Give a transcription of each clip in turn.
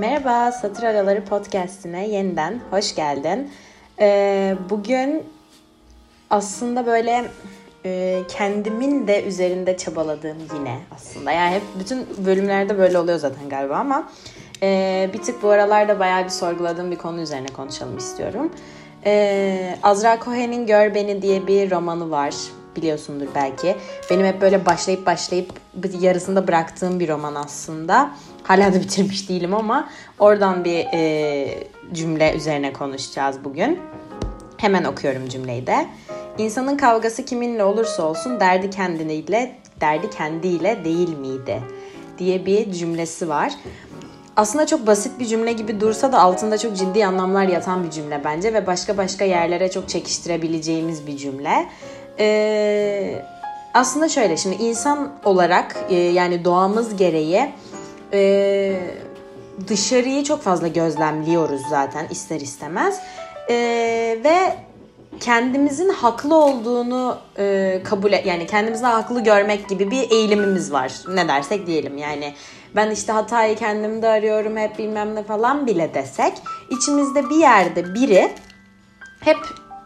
Merhaba, Satır Araları Podcast'ine yeniden hoş geldin. Ee, bugün aslında böyle e, kendimin de üzerinde çabaladığım yine aslında. Yani hep bütün bölümlerde böyle oluyor zaten galiba ama e, bir tık bu aralarda bayağı bir sorguladığım bir konu üzerine konuşalım istiyorum. E, Azra Cohen'in Gör Beni diye bir romanı var biliyorsundur belki. Benim hep böyle başlayıp başlayıp yarısında bıraktığım bir roman aslında. Hala da bitirmiş değilim ama oradan bir e, cümle üzerine konuşacağız bugün. Hemen okuyorum cümleyi de. İnsanın kavgası kiminle olursa olsun derdi kendiyle, derdi kendiyle değil miydi? diye bir cümlesi var. Aslında çok basit bir cümle gibi dursa da altında çok ciddi anlamlar yatan bir cümle bence ve başka başka yerlere çok çekiştirebileceğimiz bir cümle. Ee, aslında şöyle şimdi insan olarak e, yani doğamız gereği e, dışarıyı çok fazla gözlemliyoruz zaten ister istemez. E, ve kendimizin haklı olduğunu e, kabul et yani kendimizi haklı görmek gibi bir eğilimimiz var. Ne dersek diyelim yani. Ben işte hatayı kendimde arıyorum hep bilmem ne falan bile desek içimizde bir yerde biri hep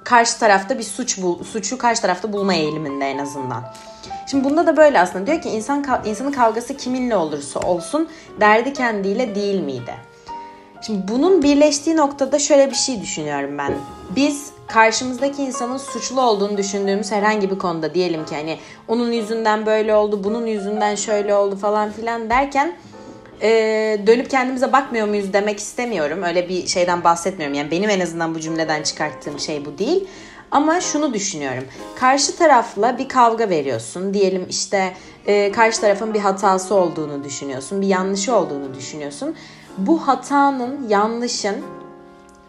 karşı tarafta bir suç bul, suçu karşı tarafta bulma eğiliminde en azından. Şimdi bunda da böyle aslında diyor ki insan insanın kavgası kiminle olursa olsun derdi kendiyle değil miydi? Şimdi bunun birleştiği noktada şöyle bir şey düşünüyorum ben. Biz karşımızdaki insanın suçlu olduğunu düşündüğümüz herhangi bir konuda diyelim ki hani onun yüzünden böyle oldu, bunun yüzünden şöyle oldu falan filan derken e, dönüp kendimize bakmıyor muyuz demek istemiyorum. Öyle bir şeyden bahsetmiyorum. Yani benim en azından bu cümleden çıkarttığım şey bu değil. Ama şunu düşünüyorum. Karşı tarafla bir kavga veriyorsun. Diyelim işte e, karşı tarafın bir hatası olduğunu düşünüyorsun. Bir yanlışı olduğunu düşünüyorsun. Bu hatanın, yanlışın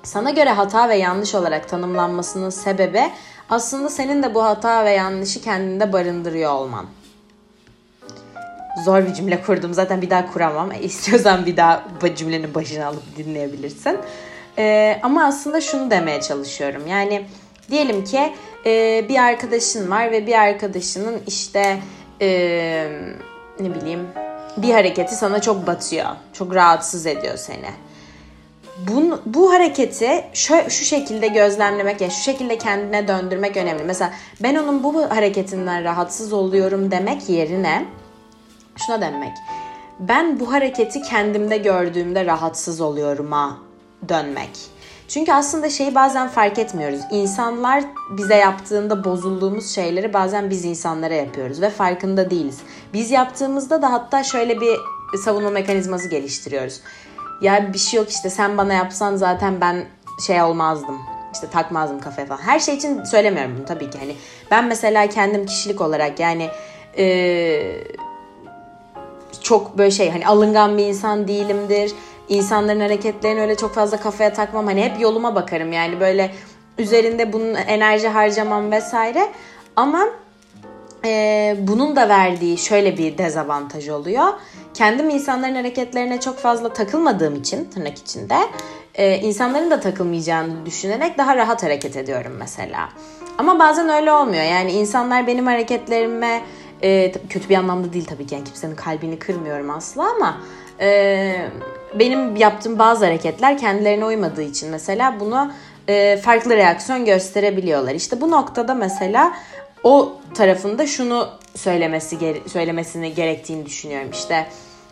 sana göre hata ve yanlış olarak tanımlanmasının sebebi aslında senin de bu hata ve yanlışı kendinde barındırıyor olman. Zor bir cümle kurdum. Zaten bir daha kuramam. İstiyorsan bir daha cümlenin başına alıp dinleyebilirsin. Ee, ama aslında şunu demeye çalışıyorum. Yani diyelim ki e, bir arkadaşın var ve bir arkadaşının işte e, ne bileyim bir hareketi sana çok batıyor. Çok rahatsız ediyor seni. Bun, bu hareketi şu, şu şekilde gözlemlemek, yani şu şekilde kendine döndürmek önemli. Mesela ben onun bu hareketinden rahatsız oluyorum demek yerine şuna demek. Ben bu hareketi kendimde gördüğümde rahatsız oluyorum'a dönmek. Çünkü aslında şeyi bazen fark etmiyoruz. İnsanlar bize yaptığında bozulduğumuz şeyleri bazen biz insanlara yapıyoruz ve farkında değiliz. Biz yaptığımızda da hatta şöyle bir savunma mekanizması geliştiriyoruz. Ya bir şey yok işte sen bana yapsan zaten ben şey olmazdım. İşte takmazdım kafaya falan. Her şey için söylemiyorum bunu tabii ki. Hani ben mesela kendim kişilik olarak yani ee, çok böyle şey hani alıngan bir insan değilimdir. İnsanların hareketlerini öyle çok fazla kafaya takmam. Hani hep yoluma bakarım yani böyle üzerinde bunun enerji harcamam vesaire. Ama e, bunun da verdiği şöyle bir dezavantaj oluyor. Kendim insanların hareketlerine çok fazla takılmadığım için tırnak içinde e, insanların da takılmayacağını düşünerek daha rahat hareket ediyorum mesela. Ama bazen öyle olmuyor. Yani insanlar benim hareketlerime e, kötü bir anlamda değil tabii ki yani kimsenin kalbini kırmıyorum asla ama e, benim yaptığım bazı hareketler kendilerine uymadığı için mesela bunu e, farklı reaksiyon gösterebiliyorlar. İşte bu noktada mesela o tarafında şunu söylemesi söylemesini gerektiğini düşünüyorum. İşte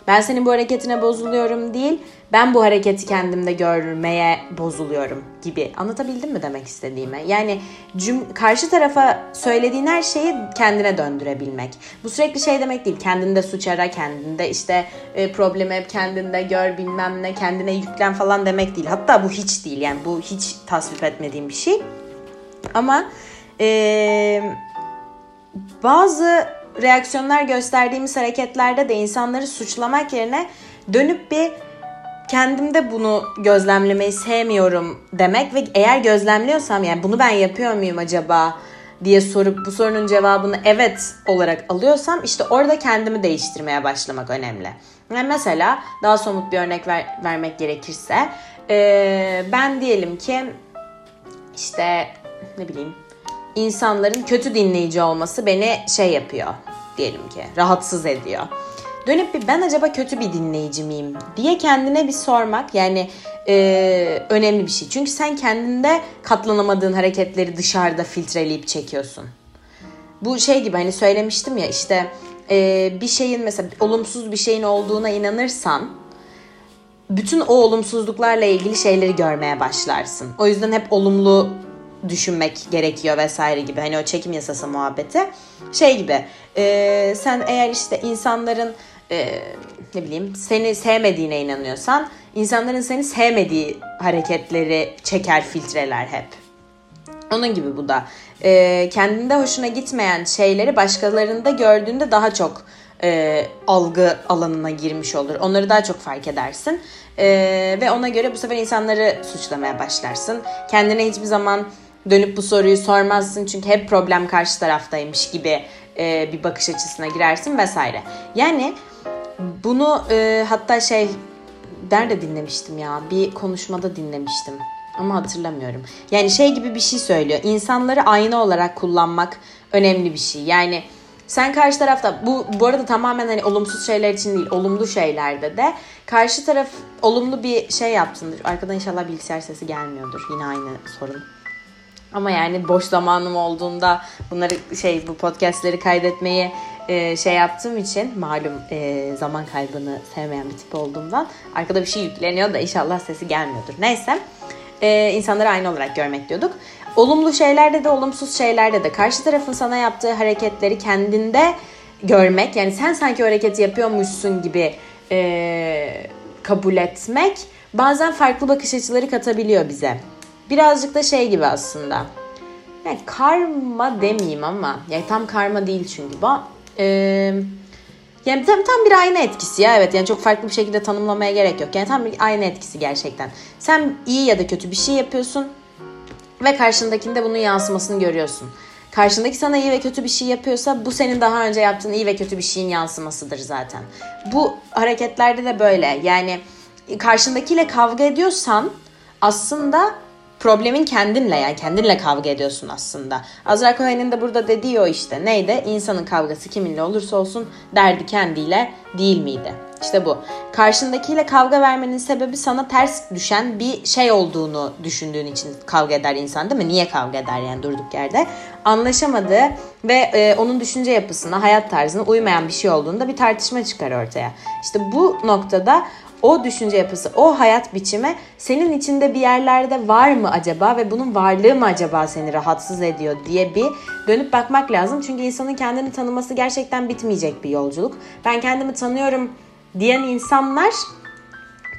ben senin bu hareketine bozuluyorum değil, ben bu hareketi kendimde görmeye bozuluyorum gibi. Anlatabildim mi demek istediğimi? Yani cüm karşı tarafa söylediğin her şeyi kendine döndürebilmek. Bu sürekli şey demek değil. Kendinde suç ara, kendinde işte e, problemi hep kendinde gör bilmem ne, kendine yüklen falan demek değil. Hatta bu hiç değil. Yani bu hiç tasvip etmediğim bir şey. Ama e, bazı reaksiyonlar gösterdiğimiz hareketlerde de insanları suçlamak yerine dönüp bir kendimde bunu gözlemlemeyi sevmiyorum demek ve eğer gözlemliyorsam yani bunu ben yapıyor muyum acaba diye sorup bu sorunun cevabını evet olarak alıyorsam işte orada kendimi değiştirmeye başlamak önemli. Yani mesela daha somut bir örnek ver, vermek gerekirse e, ben diyelim ki işte ne bileyim insanların kötü dinleyici olması beni şey yapıyor diyelim ki rahatsız ediyor. dönüp bir ben acaba kötü bir dinleyici miyim diye kendine bir sormak yani e, önemli bir şey. Çünkü sen kendinde katlanamadığın hareketleri dışarıda filtreleyip çekiyorsun. Bu şey gibi hani söylemiştim ya işte e, bir şeyin mesela olumsuz bir şeyin olduğuna inanırsan bütün o olumsuzluklarla ilgili şeyleri görmeye başlarsın. O yüzden hep olumlu düşünmek gerekiyor vesaire gibi. Hani o çekim yasası muhabbeti. Şey gibi e, sen eğer işte insanların e, ne bileyim seni sevmediğine inanıyorsan insanların seni sevmediği hareketleri çeker filtreler hep. Onun gibi bu da. E, kendinde hoşuna gitmeyen şeyleri başkalarında gördüğünde daha çok e, algı alanına girmiş olur. Onları daha çok fark edersin. E, ve ona göre bu sefer insanları suçlamaya başlarsın. Kendine hiçbir zaman dönüp bu soruyu sormazsın çünkü hep problem karşı taraftaymış gibi e, bir bakış açısına girersin vesaire. Yani bunu e, hatta şey nerede dinlemiştim ya bir konuşmada dinlemiştim ama hatırlamıyorum. Yani şey gibi bir şey söylüyor. İnsanları ayna olarak kullanmak önemli bir şey. Yani sen karşı tarafta bu bu arada tamamen hani olumsuz şeyler için değil, olumlu şeylerde de karşı taraf olumlu bir şey yapsındır. Arkadan inşallah bilgisayar sesi gelmiyordur. Yine aynı sorun. Ama yani boş zamanım olduğunda bunları şey bu podcastleri kaydetmeyi e, şey yaptığım için malum e, zaman kaybını sevmeyen bir tip olduğumdan arkada bir şey yükleniyor da inşallah sesi gelmiyordur. Neyse e, insanları aynı olarak görmek diyorduk. Olumlu şeylerde de olumsuz şeylerde de karşı tarafın sana yaptığı hareketleri kendinde görmek yani sen sanki o hareketi yapıyormuşsun gibi e, kabul etmek bazen farklı bakış açıları katabiliyor bize. Birazcık da şey gibi aslında. Yani karma demeyeyim ama yani tam karma değil çünkü bu. Ee, yani tam, tam bir ayna etkisi ya evet yani çok farklı bir şekilde tanımlamaya gerek yok. Yani tam bir ayna etkisi gerçekten. Sen iyi ya da kötü bir şey yapıyorsun ve karşındakinde bunun yansımasını görüyorsun. Karşındaki sana iyi ve kötü bir şey yapıyorsa bu senin daha önce yaptığın iyi ve kötü bir şeyin yansımasıdır zaten. Bu hareketlerde de böyle. Yani karşındakiyle kavga ediyorsan aslında problemin kendinle yani kendinle kavga ediyorsun aslında. Azra Cohen'in de burada dediği o işte neydi? İnsanın kavgası kiminle olursa olsun derdi kendiyle değil miydi? İşte bu. Karşındakiyle kavga vermenin sebebi sana ters düşen bir şey olduğunu düşündüğün için kavga eder insan değil mi? Niye kavga eder yani durduk yerde? Anlaşamadığı ve e, onun düşünce yapısına, hayat tarzına uymayan bir şey olduğunda bir tartışma çıkar ortaya. İşte bu noktada o düşünce yapısı, o hayat biçimi senin içinde bir yerlerde var mı acaba ve bunun varlığı mı acaba seni rahatsız ediyor diye bir dönüp bakmak lazım. Çünkü insanın kendini tanıması gerçekten bitmeyecek bir yolculuk. Ben kendimi tanıyorum diyen insanlar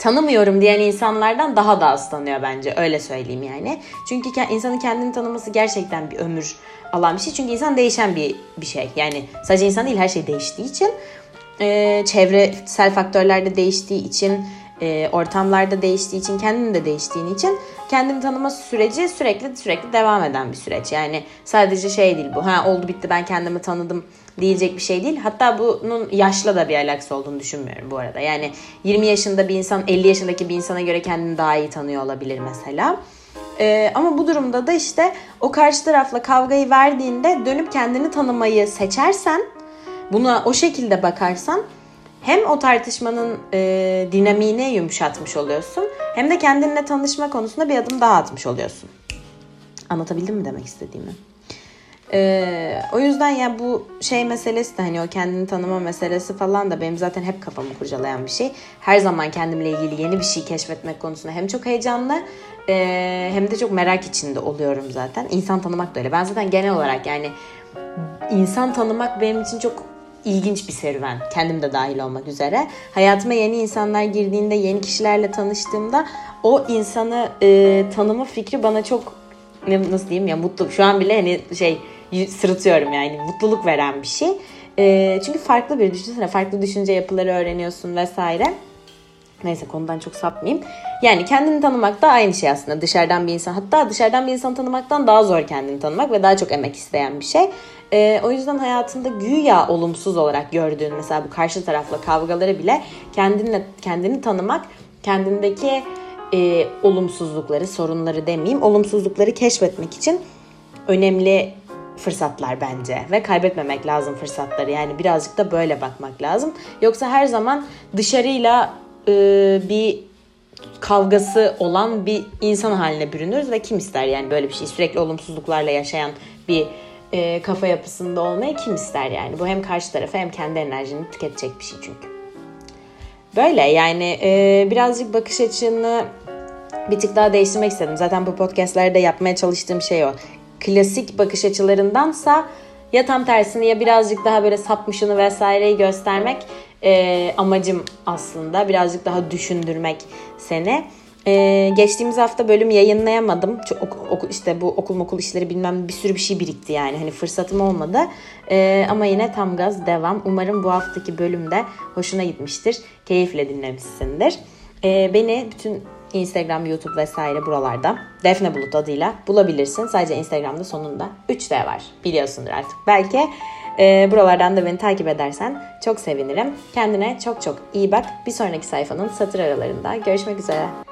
tanımıyorum diyen insanlardan daha da az tanıyor bence öyle söyleyeyim yani. Çünkü insanın kendini tanıması gerçekten bir ömür alan bir şey. Çünkü insan değişen bir bir şey. Yani sadece insan değil her şey değiştiği için e, çevresel faktörler de değiştiği için, e, ortamlarda değiştiği için, kendini de değiştiğin için kendini tanıma süreci sürekli sürekli devam eden bir süreç. Yani sadece şey değil bu. Ha oldu bitti ben kendimi tanıdım diyecek bir şey değil. Hatta bunun yaşla da bir alakası olduğunu düşünmüyorum bu arada. Yani 20 yaşında bir insan 50 yaşındaki bir insana göre kendini daha iyi tanıyor olabilir mesela. Ee, ama bu durumda da işte o karşı tarafla kavgayı verdiğinde dönüp kendini tanımayı seçersen buna o şekilde bakarsan hem o tartışmanın e, dinamiğini yumuşatmış oluyorsun hem de kendinle tanışma konusunda bir adım daha atmış oluyorsun. Anlatabildim mi demek istediğimi? Ee, o yüzden ya bu şey meselesi de hani o kendini tanıma meselesi falan da benim zaten hep kafamı kurcalayan bir şey. Her zaman kendimle ilgili yeni bir şey keşfetmek konusunda hem çok heyecanlı e, hem de çok merak içinde oluyorum zaten. İnsan tanımak da öyle. Ben zaten genel olarak yani insan tanımak benim için çok ilginç bir serüven. Kendim de dahil olmak üzere. Hayatıma yeni insanlar girdiğinde, yeni kişilerle tanıştığımda o insanı e, tanıma fikri bana çok nasıl diyeyim ya mutlu. Şu an bile hani şey sırıtıyorum yani mutluluk veren bir şey. E, çünkü farklı bir düşünsene farklı düşünce yapıları öğreniyorsun vesaire. Neyse konudan çok sapmayayım. Yani kendini tanımak da aynı şey aslında. Dışarıdan bir insan hatta dışarıdan bir insan tanımaktan daha zor kendini tanımak ve daha çok emek isteyen bir şey. Ee, o yüzden hayatında güya olumsuz olarak gördüğün mesela bu karşı tarafla kavgaları bile kendinle kendini tanımak, kendindeki e, olumsuzlukları, sorunları demeyeyim, olumsuzlukları keşfetmek için önemli fırsatlar bence ve kaybetmemek lazım fırsatları. Yani birazcık da böyle bakmak lazım. Yoksa her zaman dışarıyla e, bir kavgası olan bir insan haline bürünürüz ve kim ister yani böyle bir şey sürekli olumsuzluklarla yaşayan bir e, kafa yapısında olmayı kim ister yani bu hem karşı tarafa hem kendi enerjini tüketecek bir şey çünkü. Böyle yani e, birazcık bakış açını bir tık daha değiştirmek istedim. Zaten bu podcastlerde yapmaya çalıştığım şey o. Klasik bakış açılarındansa ya tam tersini ya birazcık daha böyle sapmışını vesaireyi göstermek e, amacım aslında. Birazcık daha düşündürmek seni. Ee, geçtiğimiz hafta bölüm yayınlayamadım. Çok, oku, işte bu okul okul işleri bilmem bir sürü bir şey birikti yani. Hani fırsatım olmadı. Ee, ama yine tam gaz devam. Umarım bu haftaki bölümde hoşuna gitmiştir. Keyifle dinlemişsindir. Ee, beni bütün Instagram, YouTube vesaire buralarda Defne Bulut adıyla bulabilirsin. Sadece Instagram'da sonunda 3D var. Biliyorsundur artık. Belki e, buralardan da beni takip edersen çok sevinirim. Kendine çok çok iyi bak. Bir sonraki sayfanın satır aralarında görüşmek üzere.